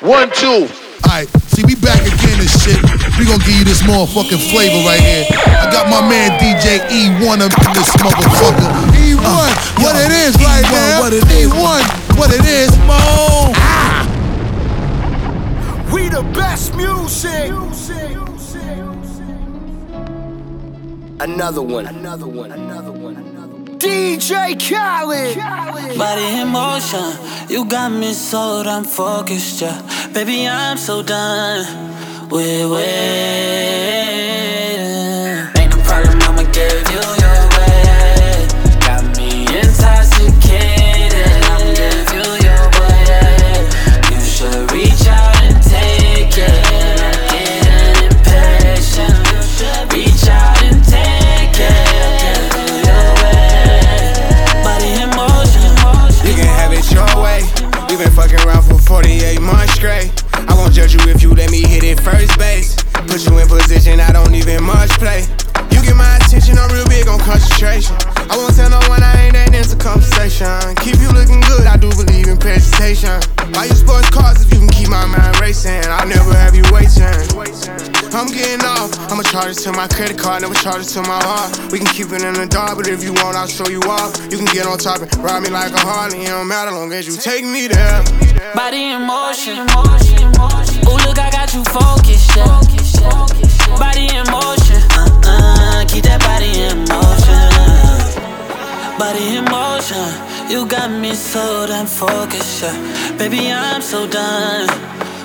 One, two. Alright, see, we back again and shit. We gonna give you this motherfucking flavor right here. I got my man DJ E1 up in this motherfucker. E1, uh, what yo, it is E1, right now. What it is. E1, what it is. Mo. Ah. We the best music. Another one. Another one. Another one. Another one. DJ Khaled. Body in motion, you got me so damn focused, yeah. Baby, I'm so done with waiting. Ain't no problem, I'ma give you first base. Put you in position, I don't even much play. You get my attention, I'm real big on concentration. I won't tell no one I that into conversation. Keep you looking good, I do believe in presentation. Buy you sports cars if you can keep my mind racing. I'll never have you waiting. I'm getting off, I'ma charge it to my credit card, never charge it to my heart. We can keep it in the dark, but if you want, I'll show you off. You can get on top and ride me like a Harley, it don't matter long as you take me there. Body in motion. Ooh, look, I got you focused, yeah. Body in motion. Uh-uh, keep that body in motion. Body in motion. You got me so damn focused, yeah. Baby, I'm so done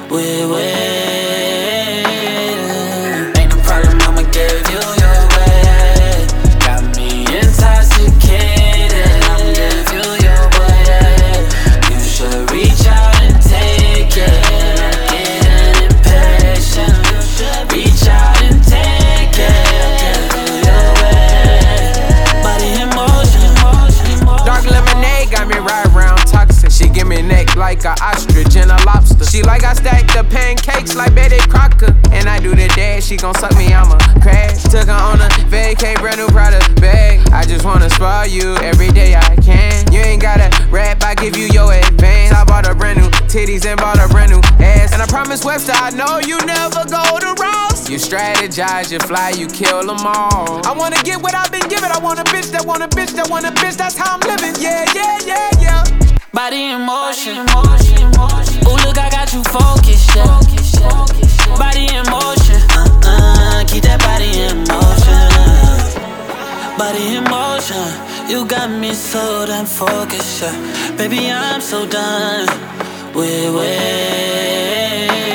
with waiting. She gon' suck me, I'ma crash. Took her on a vacay, brand new Prada bag. I just wanna spoil you every day I can. You ain't gotta rap, I give you your advance. I bought a brand new titties and bought a brand new ass. And I promise Webster, I know you never go to Ross. You strategize, you fly, you kill them all. I wanna get what I've been given. I want a bitch that want a bitch that want a bitch. That's how I'm living. Yeah, yeah, yeah, yeah. Body in motion. Ooh, look, I got you focused, yeah. Body in motion. Body in motion. You got me so damn focused, yeah. Baby, I'm so done with waiting.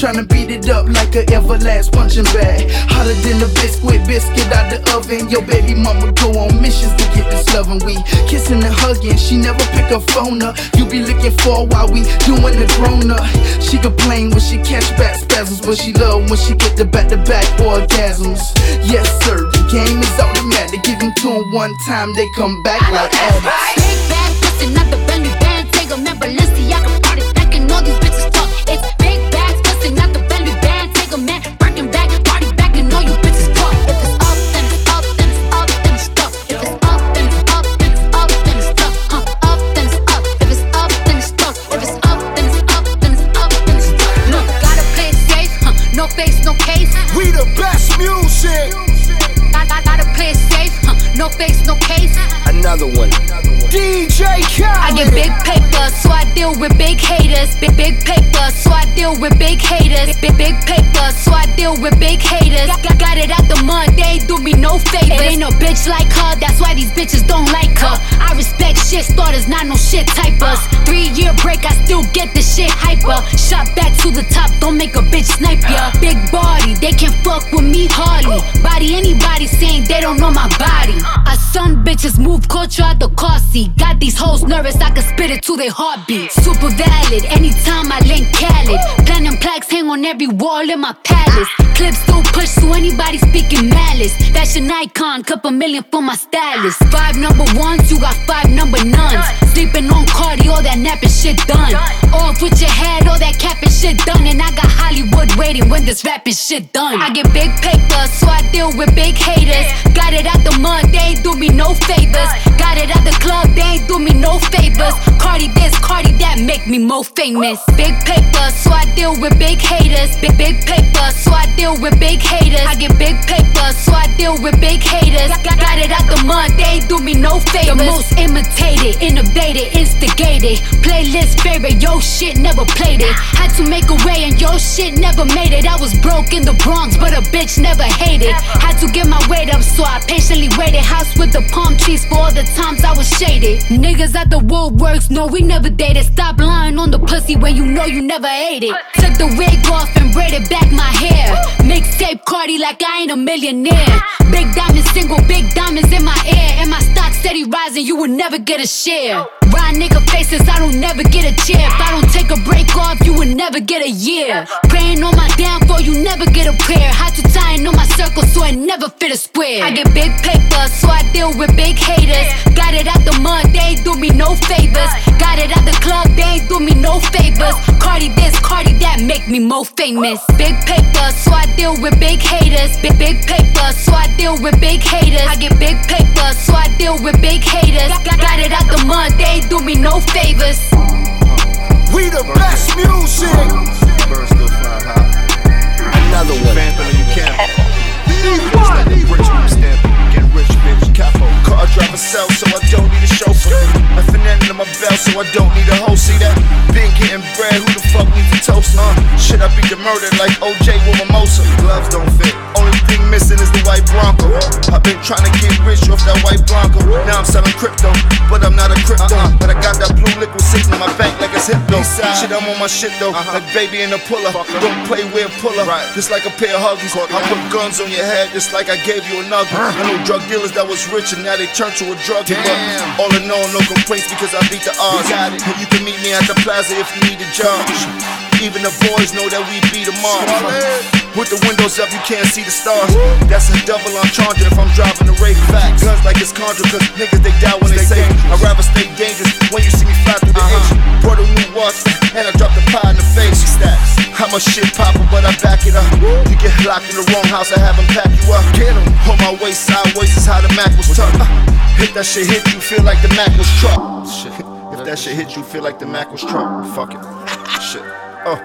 Tryna beat it up like a everlast punching bag. Hotter than a biscuit, biscuit out the oven. Your baby mama go on missions to get this loving. We kissing and hugging, she never pick her phone up. You be looking for while we doing the grown up. She complain when she catch back spasms, but she love when she get the back to back orgasms. Yes, sir, the game is automatic. Give them to them one time, they come back like addicts. Big bag, bustin' out the Bentley band, take a man, Balenciaga these hoes nervous, I can spit it to their heartbeat. Super valid, anytime I link on every wall in my palace. Clips still push to anybody speaking malice. Fashion icon, couple million for my stylist. Five number ones, you got five number nuns. Sleeping on Cardi, all that napping shit done. Off with your head, all that capping shit done. And I got Hollywood waiting when this rapping shit done. I get big paper, so I deal with big haters. Got it out the mud, they ain't do me no favors. Got it out the club, they ain't do me no favors. Cardi this, Cardi that, make me more famous. Big paper, so I deal with big haters. Big big paper, so I deal with big haters. I get big paper, so I deal with big haters. Got, got it out the mud, they do me no favors. The most imitated, innovated, instigated. Playlist favorite, yo shit never played it. Had to make a way and yo shit never made it. I was broke in the Bronx, but a bitch never hated. Had to get my weight up, so I patiently waited. House with the palm trees for all the times I was shaded. Niggas at the woodworks, no, we never dated. Stop lying on the pussy when you know you never ate it. Took the wig off and braided back my hair. Mixtape Cardi like I ain't a millionaire. Big diamonds, single big diamonds in my ear. And my stock steady rising, you will never get a share. Ride nigga faces, I don't never get a. If I don't take a break off, you will never get a year. Praying on my downfall, you never get a prayer. Had to tying on my circle so I never fit a square. I get big paper, so I deal with big haters. Got it out the mud, they do me no favors. Got it out the club, they do me no favors. Cardi this, Cardi that, make me more famous. Big paper, so I deal with big haters. Big big paper, so I deal with big haters. I get big paper, so I deal with big haters. Got it out the mud, they ain't do me no favors. We the best music. Bird still flying high. Another one. Phantom and you can't. E1. Rich people stamp. Get rich, bitch. Capo. Car driver sell, so I don't need a chauffeur. I finesse in my belt, so I don't need a hoe. See that? Been getting bread, who the fuck needs a toast? Uh, shit, I beat the murder like OJ with mimosa. Gloves don't fit. Only thing missing is the white Bronco. I've been trying to get rich off that white I'm on my shit though, like baby in a puller. Don't play with a puller, just like a pair of huggies. I put guns on your head, just like I gave you a nugget. I know drug dealers that was rich and now they turned to a drug dealer. All in all, no complaints because I beat the odds. You can meet me at the plaza if you need a job. Even the boys know that we beat them all. With the windows up, you can't see the stars. That's a double entendre if I'm driving the. Facts. Guns like it's Contra, cause niggas they die when they say. I'd rather stay dangerous when you see me fly through the engine. Brought a new watch, and I dropped the pie in the face. Stats. I'm a shit popper, but I back it up. You get locked in the wrong house, I have them pack you up. Get 'em. Hold my waist sideways is how the Mac was tucked. Uh, hit that shit hit you, feel like the Mac was truck. Shit. If that shit hit you, feel like the Mac was truck. Fuck it. Shit. Oh.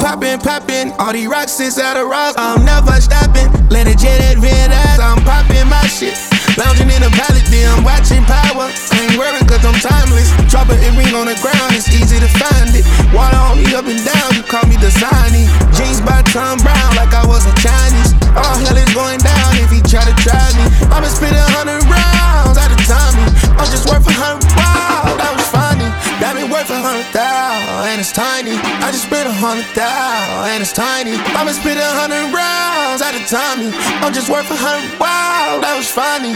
Poppin', poppin', all these rocks inside a rock. I'm never stopping. Let it jet that red eyes. I'm poppin' my shit. Lounging in the pallet, I'm watching power. Ain't worried cause I'm timeless. Drop a ring on the ground, it's easy to find it. Water on me up and down, you call me the signy. Jeans by Thom Browne, like I was a Chinese. All hell is going down if he try to try me. I'ma spit a hundred rounds out of Tommy. I'm just worth a hundred wow, that was fine. hundred thou, and it's tiny. I just spent a hundred thou, and it's tiny. I'ma spend a hundred rounds at a time. I'm just worth a hundred. Wow, was funny.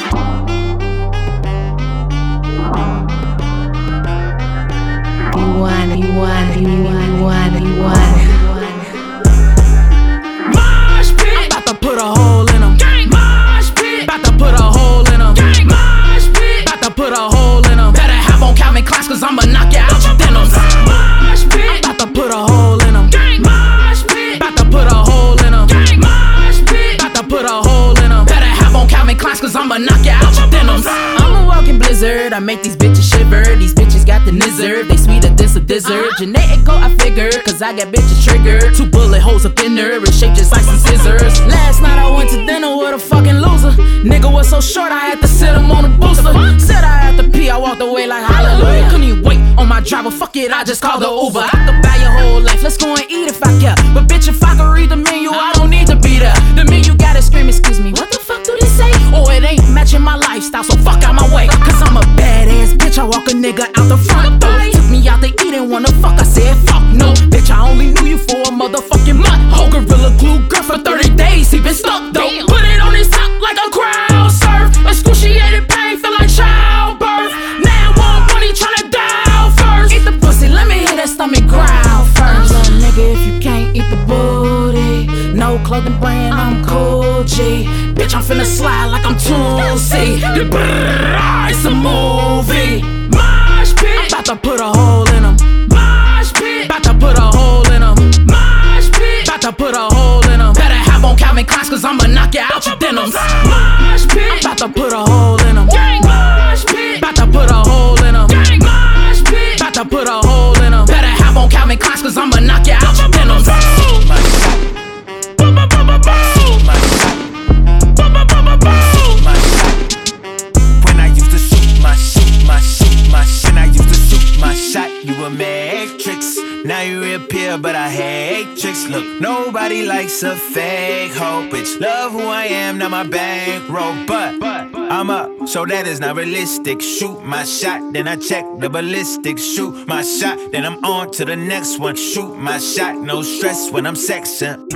You want, you want, you want, you want, you want. Knock you out your denims. I'm a walking blizzard. I make these bitches shiver. These bitches got the nizzard. They sweeter than some dessert. Uh-huh. Genetic go, I figure. Cause I got bitches triggered. Two bullet holes up in her. It's shaped just like some scissors. Last night I went to dinner with a fucking loser. Nigga was so short I had to sit him on a booster. Said I had to pee. I walked away like hallelujah. Couldn't even wait on my driver. Fuck it, I just called the Uber. I could buy your whole life. Let's go and eat likes a fake hope. It's Love who I am, not my bankroll, but I'm up, so that is not realistic. Shoot my shot, then I check the ballistics. Shoot my shot, then I'm on to the next one. Shoot my shot, no stress when I'm sexing.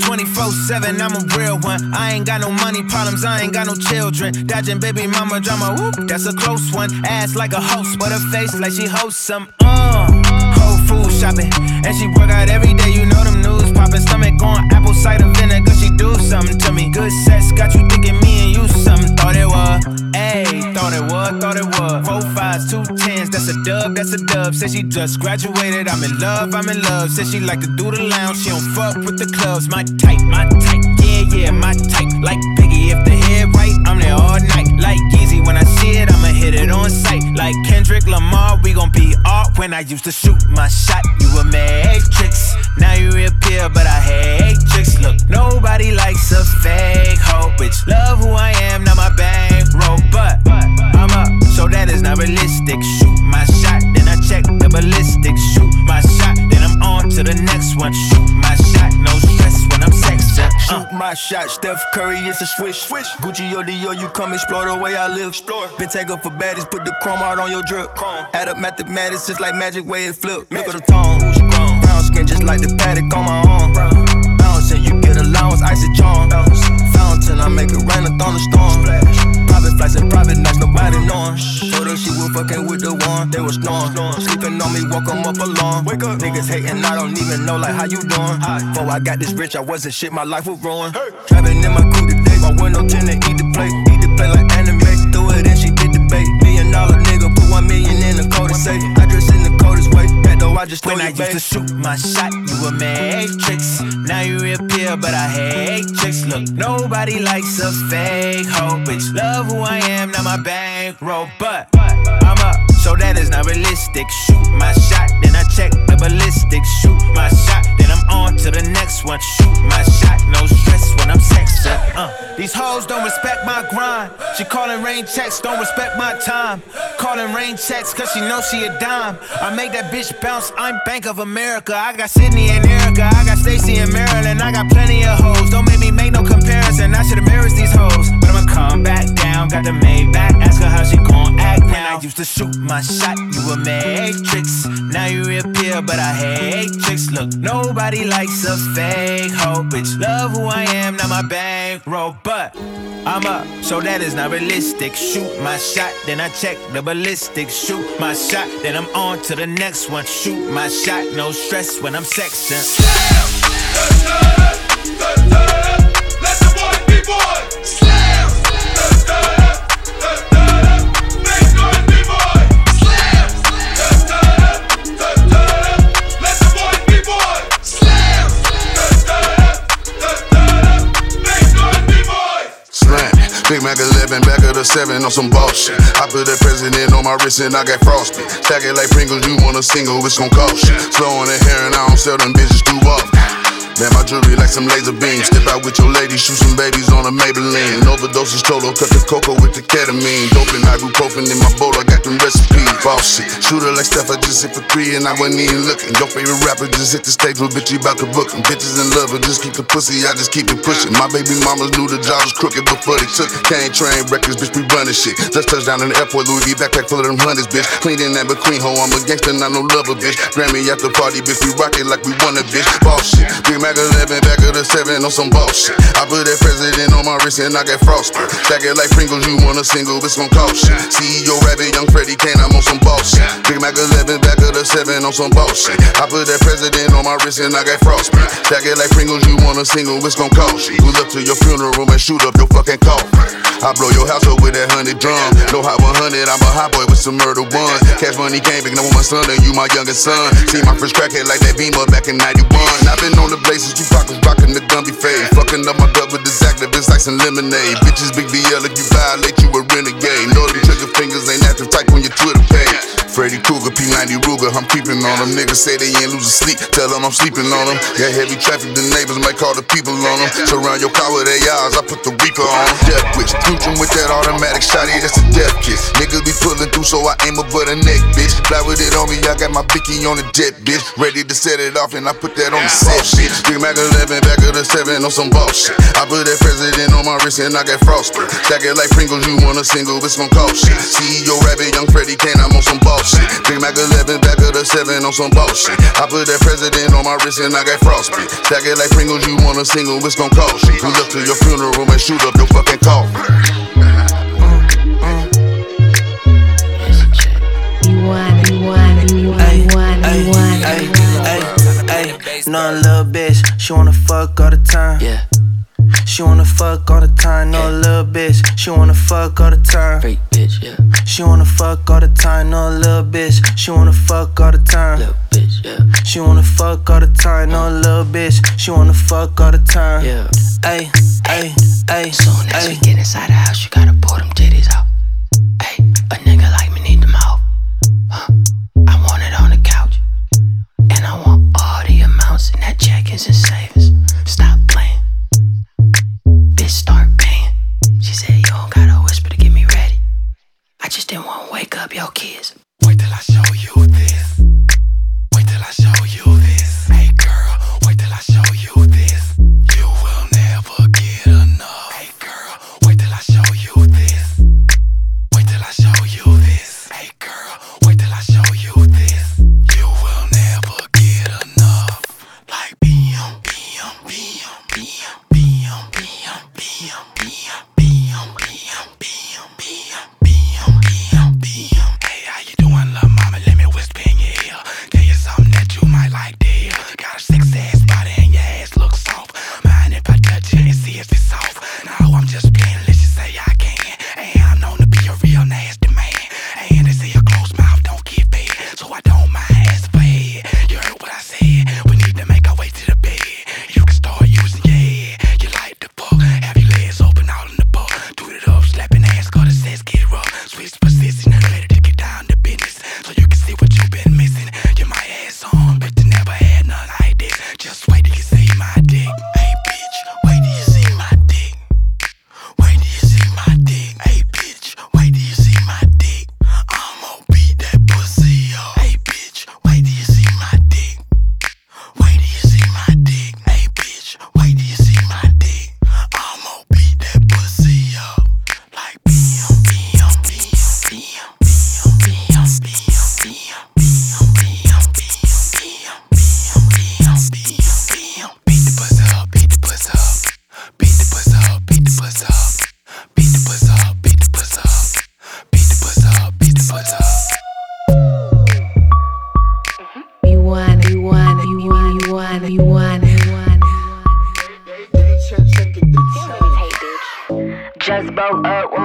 24 7, I'm a real one. I ain't got no money problems, I ain't got no children. Dodging baby mama drama, whoop, that's a close one. Ass like a host, but her face like she hosts some. Uh, whole food shopping, and she work out every day, you know them news popping. Stomach on apple cider vinegar, she do something to me. Good sex got you thinking me and you something. Thought it was, ayy, thought it was, thought it was. Four fives, two tens, that's a dub, that's a dub. Said she just graduated, I'm in love, I'm in love. Said she like to do the lounge, she don't fuck with the clubs. My type, my type, yeah, yeah, my type. Like Biggie, if the head right, I'm there all night. Like Yeezy, when I see it, I'ma hit it on sight. Like Kendrick Lamar, we gon' be off. When I used to shoot my shot, you a matrix. Now you reappear, but I hate tricks. Look, nobody likes a fake hoe, bitch. Love who I am, not my bankroll, but I'm up, so that is not realistic. Shoot my shot, then I check the ballistics. Shoot my shot, to the next one. Shoot my shot, no stress when I'm sexing. Uh. Shoot my shot, Steph Curry, it's a swish. swish. Gucci or Dior, you come explore the way I live. Explore. Been take up for baddies, put the chrome out on your drip. Chrome. Add up mathematics, just like magic way it flip. Look at the tone, brown skin just like the Patek on my arm. Bouncing, you get allowance, icy charm. Fountain, I make it rain a thunderstorm. Private flights and private nights, nobody knowing. Told her she was fucking with the one, they was snoring. Sleeping on me, woke 'em up alone. Wake up, niggas hating, I don't even know like how you doing. Before I got this rich, I wasn't shit, my life was ruined. Driving in my coupe today, my window tinted, eat the plate, eat the plate like anime. Threw it and she did the bait. Million dollar nigga, put one million in the code and say, I dress in the coldest way. Though I just When I used to shoot my shot, you a matrix. Now you reappear, but I hate tricks. Look, nobody likes a fake hoe, bitch. Love who I am, not my bankroll, but I'm up, so that is not realistic. Shoot my shot, then I check the ballistics. Shoot my shot, then I'm on to the next one. Shoot my shot, no stress when I'm sexing. Uh, these hoes don't respect my grind. She calling rain checks, don't respect my time. Calling rain checks, cause she knows she a dime. I make that bitch bounce, I'm Bank of America. I got Sydney and Erica, I got Stacy and Maryland, I got plenty of hoes. Don't make me make no comparison. Comparison, I should've embarrass these hoes. But I'ma come back down, got the maid back, ask her how she gon' act now. I used to shoot my shot, you a matrix. Now you reappear, but I hate tricks. Look, nobody likes a fake hoe, bitch. Love who I am, not my bankroll, but I'm up, so that is not realistic. Shoot my shot, then I check the ballistics. Shoot my shot, then I'm on to the next one. Shoot my shot, no stress when I'm sexing. Big Mac 11, back of the 7 on some bullshit. I put that president on my wrist and I got frosty. Stack it like Pringles, you want a single, it's gon' cost you. Slow on the hair and I don't sell them bitches too often. Man, my jewelry like some laser beams. Step out with your lady, shoot some babies on a Maybelline. Overdoses total, cut the cocoa with the ketamine. Dope and ibuprofen in my bowl, I got them recipes. Boss shit. Shooter like Steph, I just hit for three and I wasn't even looking. Your favorite rapper just hit the stage with bitch, you about to book 'em. Bitches in love, but just keep the pussy, I just keep it pushing. My baby mamas knew the job was crooked before they took it. Can't train records, bitch, we running shit. Just touchdown in the airport, Louis V backpack full of them hundreds, bitch. Cleaning that McQueen hoe, I'm a gangster, not no lover, bitch. Grammy at the party, bitch, we rock it like we want it, bitch. Boss shit. Mac 11, back of the 7 on some bullshit. I put that president on my wrist and I got frosty. Stack it like Pringles, you want a single, it's gon' cost you. CEO Rabbit, Young Freddie Kane, I'm on some bullshit. Big Mac 11, back of the 7 on some bullshit. I put that president on my wrist and I got frosty. Stack it like Pringles, you want a single, it's gon' cost shit. Pull up to your funeral and shoot up your fucking coffin. I blow your house up with that hundred drum. No hot 100, I'm a hot boy with some murder ones. Cash money came big, now with my son, and you my youngest son. See my first crackhead like that beamer back in 91. I've been on the blazes, you was rocking the Gumby fade. Fucking up my gut with this Actavis like some lemonade. Bitches, big BL, if you violate, you a renegade. Know them trigger fingers ain't active type on your Twitter page. Freddy Krueger, P90 Ruger, I'm creeping on them. Niggas say they ain't losing sleep, tell them I'm sleeping on them. Got heavy traffic, the neighbors might call the people on them. Surround your car with their eyes. I put the Reaper on them. Death wish, Fusion with that automatic shotty, that's a death kiss. Niggas be pulling through, so I aim for the neck, bitch. Fly with it on me, I got my Vicky on the jet, bitch. Ready to set it off, and I put that on the set, bitch. Big Mac 11, back of the 7 on some bullshit. I put that president on my wrist, and I got frosty. Stack it like Pringles, you want a single, it's gon' cost shit. CEO Rabbit, Young Freddie Kane, I'm on some bullshit. Big Mac 11, back of the 7 on some bullshit. I put that president on my wrist, and I got frosty. Stack it like Pringles, you want a single, it's gon' cost you. Pull up to your funeral and shoot up your fucking coffin. You want, you want, you want, you want, you want. Ay, ay, ay, no little bitch, she wanna fuck all the time. Yeah. She wanna fuck all the time, no little bitch. She wanna fuck all the time. Freak bitch, yeah. She wanna fuck all the time, no little bitch. She wanna fuck all the time. Little bitch, yeah. She wanna fuck all the time, no little bitch. She wanna fuck all the time. Yeah. Ay, ay, ay. Soon as we get inside the house, you gotta pull them titties out.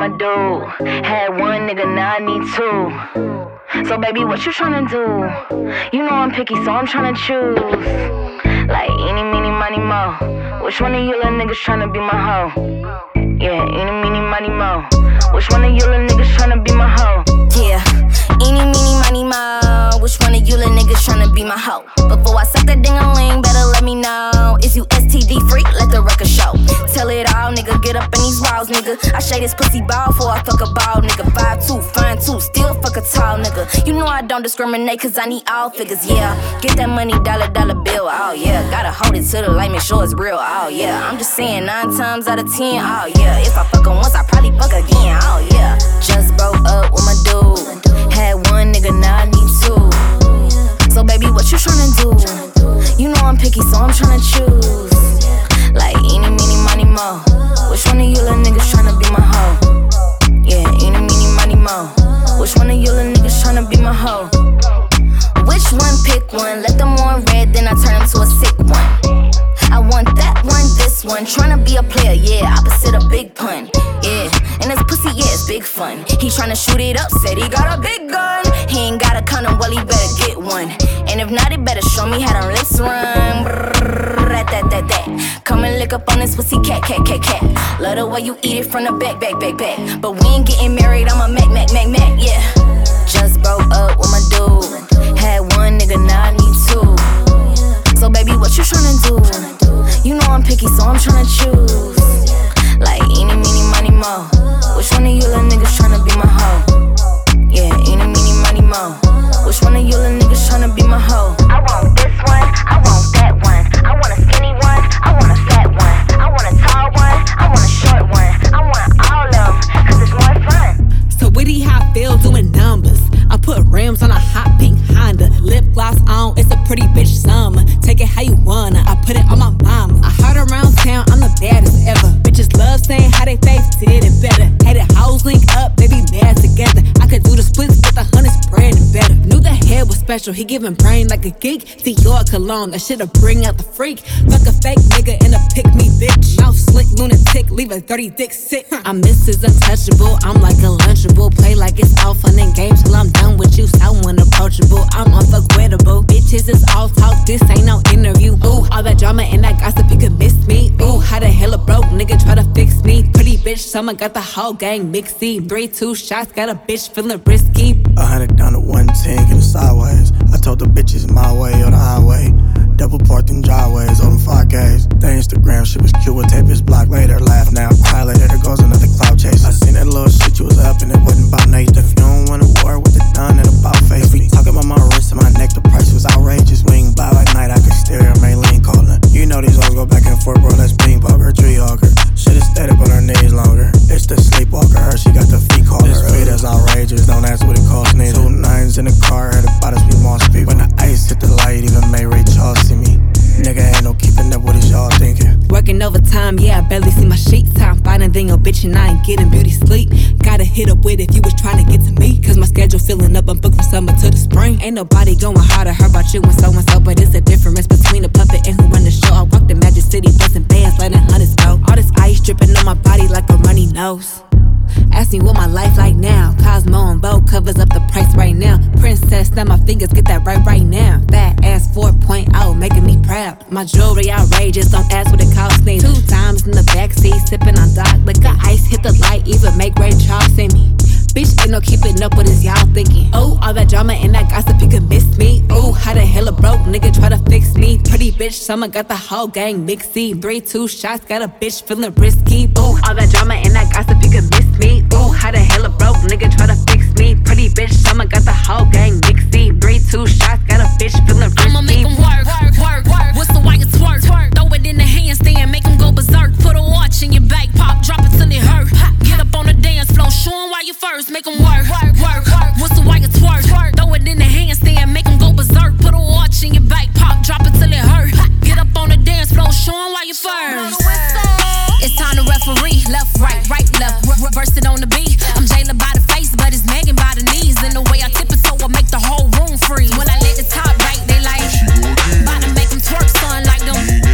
Dude. Had one nigga, now I need two. So baby, what you tryna do? You know I'm picky, so I'm tryna choose. Like any, meeny, money, mo. Which one of you little niggas tryna be my hoe? Yeah, any, meeny, money, mo. Which one of you little niggas tryna be my hoe? Yeah, any, meeny, money, mo. Which one of you little niggas tryna be my hoe? Before I suck that ding a ling, better let me know. Is you STD free? Let the record all, nigga. Get up in these walls, nigga. I shake this pussy ball before I fuck a ball, nigga. Five two, fine two, still fuck a tall nigga. You know I don't discriminate, cause I need all figures, yeah. Get that money, dollar, dollar bill, oh yeah. Gotta hold it to the light, make sure it's real, oh yeah. I'm just saying, nine times out of ten, oh yeah. If I fuck her once, I probably fuck again, oh yeah. Just broke up with my dude. Had one nigga, now I need two. So baby, what you tryna do? You know I'm picky, so I'm tryna choose. Like any, meeny, money, mo. Which one of you little niggas tryna be my hoe? Yeah, eeny, meeny, money, mo. Which one of you little niggas tryna be my hoe? Which one? Pick one. Let them on red, then I turn them to a sick one. I want that one, this one. Tryna be a player, yeah. Opposite a Big Pun, yeah. Big fun. He tryna shoot it up, said he got a big gun. He ain't got a condom, well, he better get one. And if not, he better show me how them lips run. Brrr, that, that, that, that. Come and lick up on this pussy, cat, cat, cat, cat. Love the way you eat it from the back, back, back, back. But we ain't getting married, I'm a Mac, Mac, Mac, Mac, yeah. Just broke up with my dude. Had one nigga, now I need two. So baby, what you tryna do? You know I'm picky, so I'm tryna choose. Like eeny, meeny, money, mo. Which one of you little niggas tryna be my hoe? Yeah, eeny, meeny, money, mo. Which one of you little niggas tryna be my hoe? I want this one, I want that one. I want a skinny one, I want a fat one. I want a tall one, I want a short one. I want all of them, cause it's more fun. So witty how I feel doing numbers. I put rims on a hot pink Honda. Lip gloss on, it's a pretty bitch summer. Take it how you wanna, I put it on my mama. I heard around town, I'm special, he giving brain like a geek. Dior cologne, that shit'll bring out the freak. Fuck a fake nigga and a pick me bitch. Mouth slick, lunatic, leave a dirty dick sick. I'm Mrs. Untouchable, I'm like a lunchable. Play like it's all fun and games till I'm done with you. So unapproachable, I'm unforgettable. Bitches is all talk, this ain't no interview. Ooh, all that drama and that gossip, you could miss me. Ooh, how the hell a broke nigga try to fix me? Pretty bitch, summer got the whole gang mixy. Three, two shots, got a bitch feeling risky. A hundred down to one ten, get a sideways. I told the bitches my way or the highway. Double parked in driveways on them 5Ks. The Instagram shit was cute with tape is blocked later. Laugh now, cry later. There goes another cloud chase. I seen that little shit you was up and it wasn't about Nathan. If you don't wanna war with the done and about face me. Talking about my wrist and my neck, the price was outrageous. We ain't by like night, I could stare at Maylene calling. You know these hoes go back and forth, bro. That's ping poker, tree hawker. Shit is steady, but her knees longer. It's the sleepwalker, her, she got the feet caller. I ain't getting beauty sleep. Gotta hit up with if you was trying to get to me. Cause my schedule filling up, I'm booked from summer to the spring. Ain't nobody going harder, heard about you and so and so. But it's a difference between a puppet and who run the show. I walk the Magic City, busting bands, letting hundreds go. All this ice dripping on my body like a runny nose. Ask me what my life like now. Cosmo and Vogue covers up the price right now. Princess, snap my fingers, get that right right now. That ass 4.0, making me proud. My jewelry outrageous, don't ask what it costs me. Two times in the backseat, sipping on dark liquor. Ice hit the light, even make Ray Charles in me. Bitch, ain't no keeping up with this, y'all thinking. Oh, all that drama and that gossip, you could miss me. Oh, how the hell a broke nigga try to fix me? Pretty bitch, summer got the whole gang mixy. Three, two shots, got a bitch feeling risky. Oh, all that drama and that gossip, you could miss broke nigga try to fix me? Pretty bitch, summer got the whole gang mixy. Three, two shots, got a bitch feeling risky. I'ma make 'em work, work, work, work. What's the white twerk, twerk? Throw it in the handstand, make 'em go berserk. Put a watch in your back, pop, drop it till it hurt. Get up on the dance floor, show 'em why you first, make 'em work, work, work, work. What's the white twerk, twerk? Throw it in the handstand, make 'em go berserk. Put a watch in your back, pop, drop it till it hurt. Get up on the dance floor, show 'em why you first. It's time to referee. Left, right, right, left. Re- reverse it on the beat. I'm Jayla by the face, but it's Megan by the knees. And the way I tiptoe, I make the whole room freeze. When I let the top right, they like. About to make them twerk, son, like them.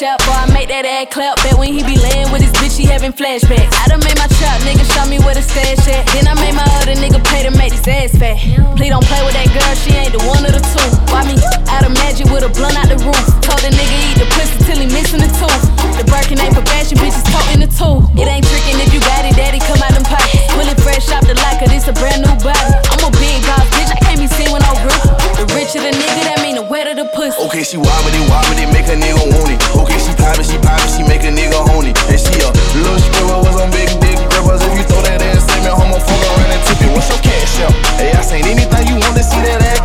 up, boy, I make that ad clap. Bet when he be laying with his bitch, he having flashbacks. I done made my trap, nigga, show me where the stash at. Then I made my other nigga pay to make his ass fat. Please don't play with that girl, she ain't the one of the two. Why me? Out of magic with a blunt out the roof. Told the nigga eat the pussy till he missing the tooth. The Birkin ain't for fashion, bitches talking the two. It ain't tricking if you got it, daddy, come out the pipe. Willie fresh off the locker, this a brand new body. I'm a big boss, bitch, I can't be seen with no group. The richer the nigga, that mean the wetter the pussy. Okay, she wild with it, wild with it, make a nigga want it. Okay, she poppin', she poppin', she make a nigga own it. And she a little stripper with some big dick grippers. If you throw that ass at me, homophobe around and tip it. What's your cash out? Hey, I seen anything you want to see that ass.